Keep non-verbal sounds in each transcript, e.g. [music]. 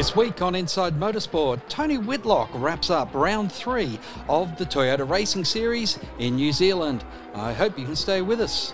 This week on Inside Motorsport, Tony Whitlock wraps up round three of the Toyota Racing Series in New Zealand. I hope you can stay with us.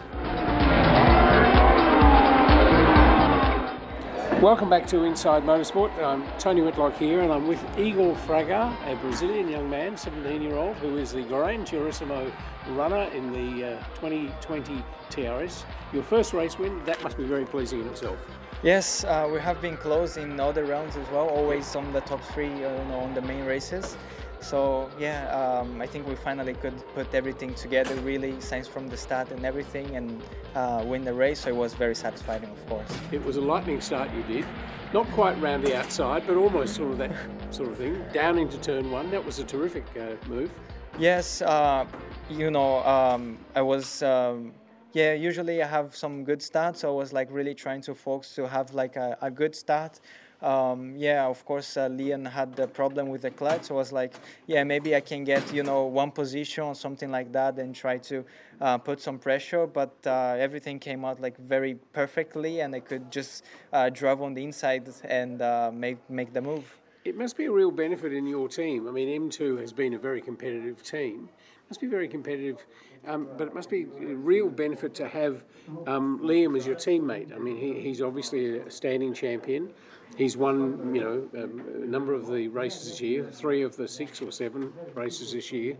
Welcome back to Inside Motorsport. I'm Tony Whitlock here, and I'm with Igor Fraga, a Brazilian young man, 17 year old, who is the Gran Turismo runner in the uh, 2020 TRS. Your first race win, that must be very pleasing in itself. Yes, uh, we have been close in other rounds as well, always on the top three uh, you know, on the main races. So yeah, um, I think we finally could put everything together really, since from the start and everything, and uh, win the race. So it was very satisfying, of course. It was a lightning start you did, not quite round the outside, but almost sort of that sort of thing, down into turn one. That was a terrific uh, move. Yes, uh, you know, um, I was. Um, yeah, usually I have some good starts. So I was like really trying to focus to have like a, a good start. Um, yeah, of course, uh, Leon had the problem with the clutch. So I was like, yeah, maybe I can get you know one position or something like that and try to uh, put some pressure. But uh, everything came out like very perfectly, and I could just uh, drive on the inside and uh, make make the move. It must be a real benefit in your team. I mean, M2 has been a very competitive team. It must be very competitive um, but it must be a real benefit to have um, Liam as your teammate. I mean, he, he's obviously a standing champion. He's won, you know, um, a number of the races this year, three of the six or seven races this year.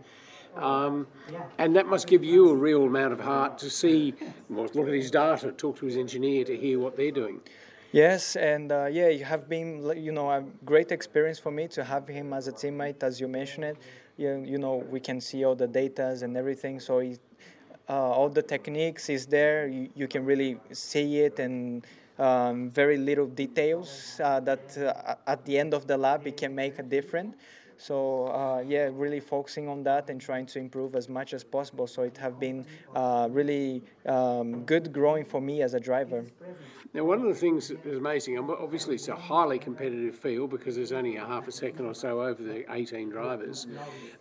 Um, and that must give you a real amount of heart to see, well, look at his data, talk to his engineer to hear what they're doing. Yes, and uh, yeah, you have been, you know, a great experience for me to have him as a teammate, as you mentioned it you, you know we can see all the data and everything. So it, uh, all the techniques is there. You, you can really see it and um, very little details uh, that uh, at the end of the lab it can make a difference so uh, yeah, really focusing on that and trying to improve as much as possible. So it have been uh, really um, good growing for me as a driver. Now, one of the things that is amazing, obviously, it's a highly competitive field because there's only a half a second or so over the 18 drivers.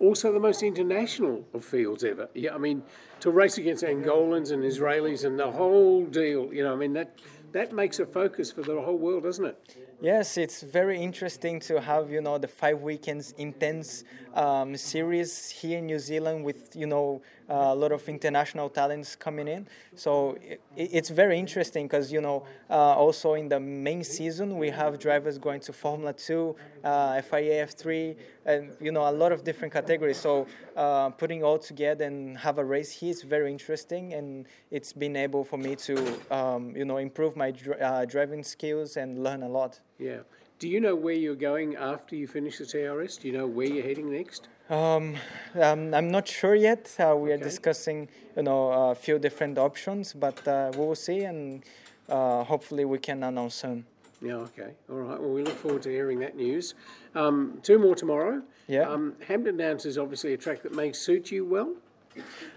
Also, the most international of fields ever. Yeah, I mean, to race against Angolans and Israelis and the whole deal. You know, I mean that that makes a focus for the whole world, doesn't it? Yes, it's very interesting to have you know the five weekends intense um, series here in New Zealand with you know uh, a lot of international talents coming in. So it, it's very interesting because you know uh, also in the main season we have drivers going to Formula Two, uh, FIA F3, and you know a lot of different categories. So uh, putting all together and have a race here is very interesting, and it's been able for me to um, you know improve my uh, driving skills and learn a lot. Yeah. Do you know where you're going after you finish the TRS? Do you know where you're heading next? Um, um, I'm not sure yet. Uh, we are discussing, you know, a few different options, but uh, we will see, and uh, hopefully we can announce soon. Yeah. Okay. All right. Well, we look forward to hearing that news. Um, two more tomorrow. Yeah. Um, Hampton Downs is obviously a track that may suit you well.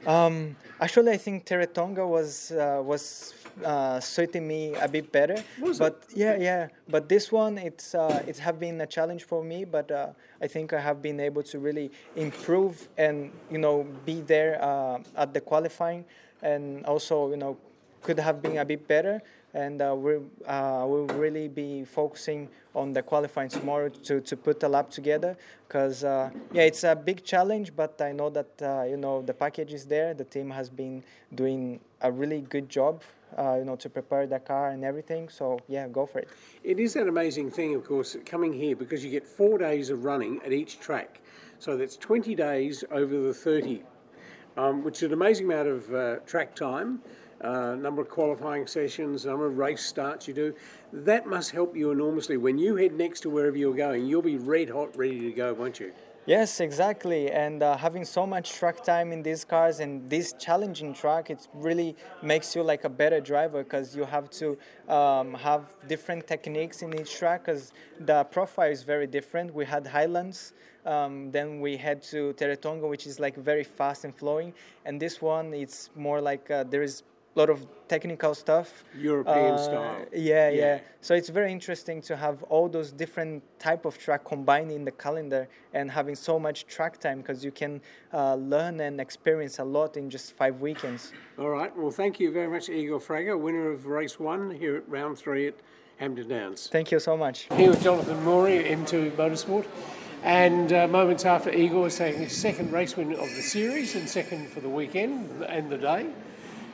Um, actually, I think Teretonga was uh, was uh, suiting me a bit better. But it? yeah, yeah. But this one, it's uh, it's have been a challenge for me. But uh, I think I have been able to really improve and you know be there uh, at the qualifying, and also you know could have been a bit better and uh, we uh, will really be focusing on the qualifying tomorrow to, to put the lap together. Because uh, yeah it's a big challenge but i know that uh, you know the package is there. The team has been doing a really good job uh, you know to prepare the car and everything. So yeah go for it. It is an amazing thing of course coming here because you get four days of running at each track. So that's 20 days over the 30 um, which is an amazing amount of uh, track time uh, number of qualifying sessions, number of race starts you do. That must help you enormously. When you head next to wherever you're going, you'll be red hot, ready to go, won't you? Yes, exactly. And uh, having so much track time in these cars and this challenging track, it really makes you like a better driver because you have to um, have different techniques in each track because the profile is very different. We had Highlands. Um, then we head to Teretonga, which is like very fast and flowing, and this one it's more like uh, there is lot of technical stuff. European uh, style. Yeah, yeah, yeah, So it's very interesting to have all those different type of track combined in the calendar and having so much track time because you can uh, learn and experience a lot in just five weekends. All right. Well, thank you very much, Igor Fraga, winner of race one here at round three at Hampton Downs. Thank you so much. Here with Jonathan Morey, M2 Motorsport. And uh, moments after Igor was taking his second race win of the series and second for the weekend and the day,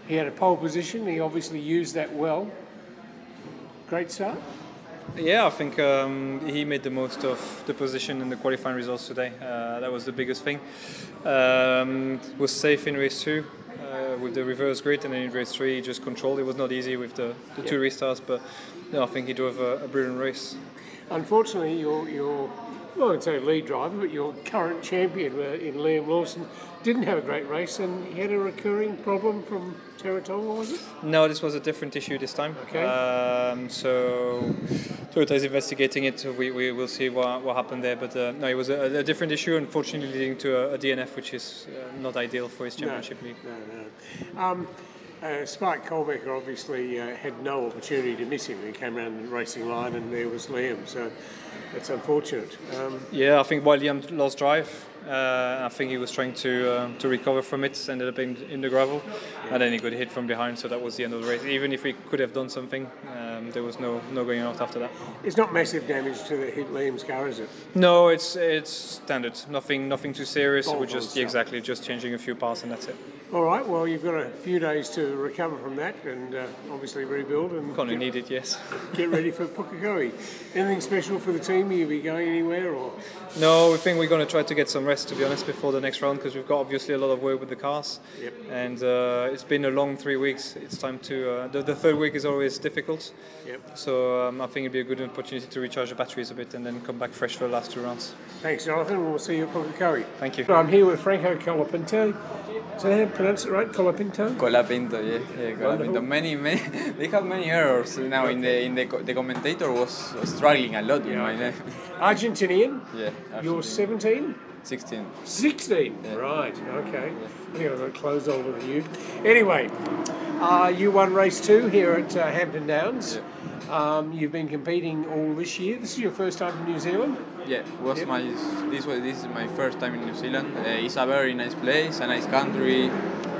he had a pole position. He obviously used that well. Great start. Yeah, I think um, he made the most of the position in the qualifying results today. Uh, that was the biggest thing. Um, was safe in race two uh, with the reverse grid, and then in race three, he just controlled. It was not easy with the, the two restarts, but no, I think he drove a, a brilliant race. Unfortunately, your, your well, I would say lead driver, but your current champion uh, in Liam Lawson didn't have a great race and he had a recurring problem from Teretonga, was it? No, this was a different issue this time. Okay. Um, so Toyota is investigating it. So we, we will see what, what happened there. But uh, no, it was a, a, different issue, unfortunately leading to a, a DNF, which is uh, not ideal for his championship no, league. No, no. Um, uh, Spike Kohlbecker obviously uh, had no opportunity to miss him. He came around the racing line and there was Liam. So that's unfortunate. Um, yeah, I think while Liam lost drive, uh, I think he was trying to um, to recover from it, ended up in, in the gravel, and then he got hit from behind, so that was the end of the race. Even if he could have done something, um, there was no no going out after that. It's not massive damage to the hit Liam's car, is it? No, it's it's standard. Nothing nothing too serious. We're just yeah, exactly just changing a few parts and that's it. All right. Well, you've got a few days to recover from that, and uh, obviously rebuild and kind of need it. Yes. [laughs] get ready for Pukekohe. Anything special for the team? Are you be going anywhere or? No, we think we're going to try to get some rest, to be honest, before the next round because we've got obviously a lot of work with the cars. Yep. And uh, it's been a long three weeks. It's time to. Uh, the, the, third week is always difficult. Yep. So um, I think it'd be a good opportunity to recharge the batteries a bit and then come back fresh for the last two rounds. Thanks, Jonathan. We'll see you at Pukekohe. Thank you. I'm here with Franco Colapinto. So how pronounce it right? Colapinto? Colapinto, yeah, yeah Colapinto. Many, many, [laughs] they have many errors now. In the in the the commentator was struggling a lot with my name. [laughs] Argentinian. Yeah. Argentinian. You're 17. 16. 16, yeah. right, okay. Yeah. I think I've got clothes older than you. Anyway, uh, you won race two here at uh, Hampton Downs. Yeah. Um, you've been competing all this year. This is your first time in New Zealand? Yeah, was yep. my this was this is my first time in New Zealand. Uh, it's a very nice place, a nice country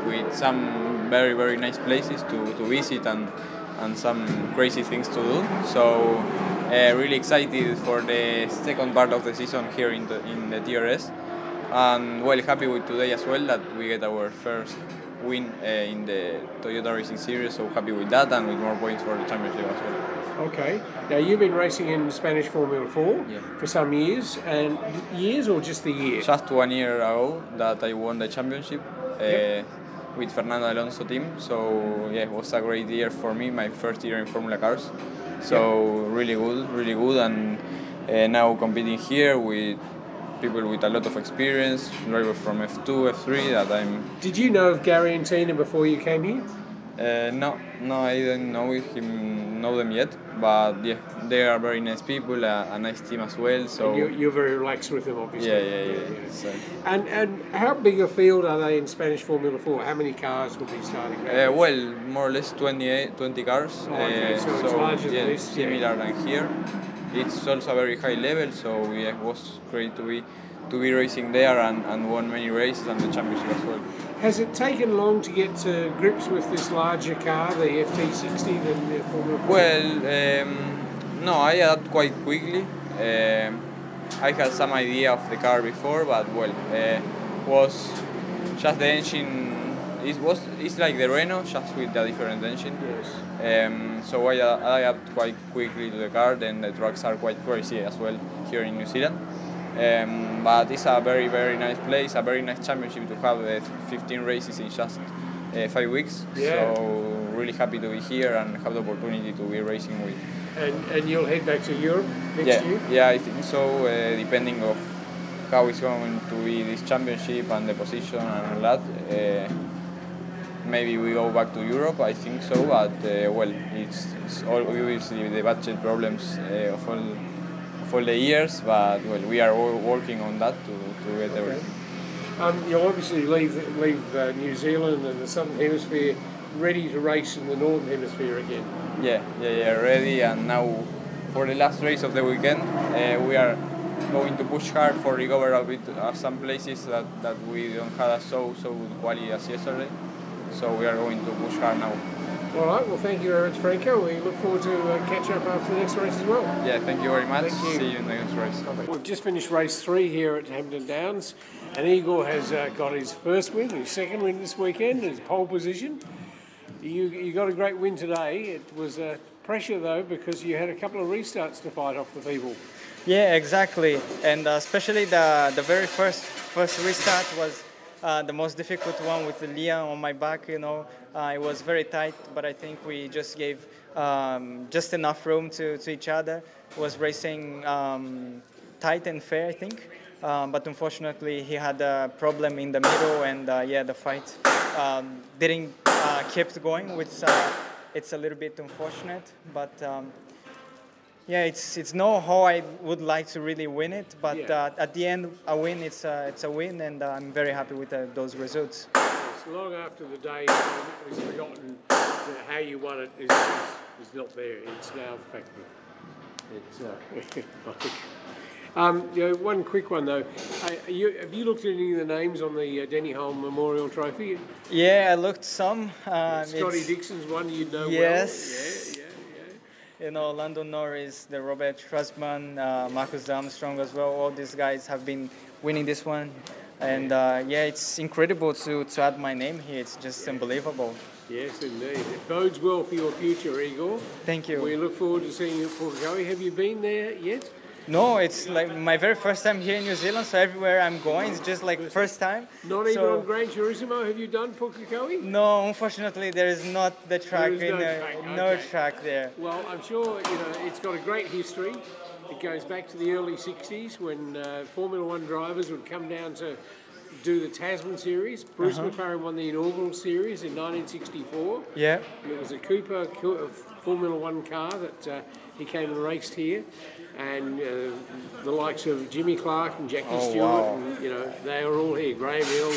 with some very very nice places to, to visit and and some crazy things to do. So uh, really excited for the second part of the season here in the in the TRS, and well happy with today as well that we get our first win uh, in the Toyota Racing Series. So happy with that and with more points for the championship as well. Okay. Now you've been racing in Spanish Formula Four yeah. for some years, and years or just the year? Just one year ago that I won the championship. Uh, yep. With Fernando Alonso team, so yeah, it was a great year for me. My first year in Formula Cars, so yep. really good, really good, and uh, now competing here with people with a lot of experience, drivers from F2, F3 that I'm. Did you know of Gary and Tina before you came here? Uh, no, no, I didn't know him, know them yet. But yeah, they are very nice people, a, a nice team as well. So and you're, you're, very relaxed with them, obviously. Yeah, yeah, yeah. yeah. So. And and how big a field are they in Spanish Formula Four? How many cars will be starting? Uh, well, more or less 28, 20 cars. Oh, okay. uh, so, so, it's larger yeah, than this. Similar yeah. than here. It's also a very high level, so yeah, it was great to be to be racing there and, and won many races and the championship as well. Has it taken long to get to grips with this larger car, the FT60, than the Formula 4? Well, um, no, I adapt quite quickly. Um, I had some idea of the car before, but well, uh, was just the engine. It was it's like the Renault, just with a different engine. Yes. Um, so I, adapt quite quickly to the car. Then the tracks are quite crazy as well here in New Zealand. Um, but it's a very very nice place, a very nice championship to have uh, 15 races in just uh, five weeks. Yeah. So really happy to be here and have the opportunity to be racing with. And, and you'll head back to Europe next yeah, year? Yeah, I think so. Uh, depending of how it's going to be this championship and the position and all that. Uh, maybe we go back to Europe. I think so, but uh, well, it's, it's all obviously the budget problems uh, of all for the years, but well, we are all working on that to, to get okay. everything. Um, you'll obviously leave leave uh, New Zealand and the Southern Hemisphere ready to race in the Northern Hemisphere again. Yeah, yeah, yeah, ready. And now for the last race of the weekend, uh, we are going to push hard for recover a bit uh, some places that, that we don't have so so good quality as yesterday. So we are going to push hard now. All right, well, thank you very much, Franco. We look forward to uh, catch up after the next race as well. Yeah, thank you very much. You. See you in the next race. We've just finished race three here at Hampton Downs, and Igor has uh, got his first win, his second win this weekend, his pole position. You, you got a great win today. It was uh, pressure though because you had a couple of restarts to fight off the people. Yeah, exactly. And uh, especially the the very first first restart was uh, the most difficult one with Liam on my back. You know, uh, it was very tight, but I think we just gave um, just enough room to, to each other. Was racing um, tight and fair, I think. Um, but unfortunately, he had a problem in the middle, and uh, yeah, the fight um, didn't uh, keep going, which uh, it's a little bit unfortunate. But um, yeah, it's it's not how I would like to really win it, but Yeah. uh, at the end, a win it's a, it's a win, and uh, I'm very happy with uh, those results. It's long after the day is forgotten that how you won it is, is, is not there. It's now factory. It's uh, [laughs] um, you know, one quick one though. Uh, you, have you looked at any of the names on the uh, Denny Hulme Memorial Trophy? Yeah, I looked some. Um, Scotty Dixon's one you know Yes. well. Yeah, yeah, you know, Lando Norris, the Robert Shwartzman, uh, Marcus Armstrong as well. All these guys have been winning this one, and uh, yeah, it's incredible to, to add my name here. It's just unbelievable. Yes, indeed. It bodes well for your future, Igor. Thank you. We look forward to seeing you at Pukekohe. Have you been there yet? No, it's like my very first time here in New Zealand, so everywhere I'm going, it's just like first time. Not even So- on Gran Turismo have you done Pukekohe? No, unfortunately, there is not the track is in no there. track, No okay. track there. Well, I'm sure you know it's got a great history. It goes back to the early '60s when uh, Formula One drivers would come down to do the Tasman Series. Bruce Uh-huh. McLaren won the inaugural series in 1964. Yeah. It was a Cooper Formula One car that uh, he came and raced here, and uh, the likes of Jimmy Clark and Jackie Oh, Stewart, wow. and you know they are all here. Graham Hill.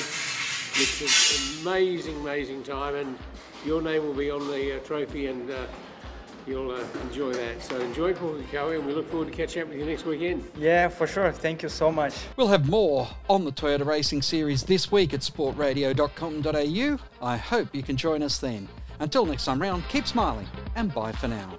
It's an amazing, amazing time, and your name will be on the uh, trophy, and uh, you'll uh, enjoy that. So enjoy Pukekohe, and we look forward to catching up with you next weekend. Yeah, for sure. Thank you so much. We'll have more on the Toyota Racing Series this week at sportradio.com.au. I hope you can join us then. Until next time round, keep smiling and bye for now.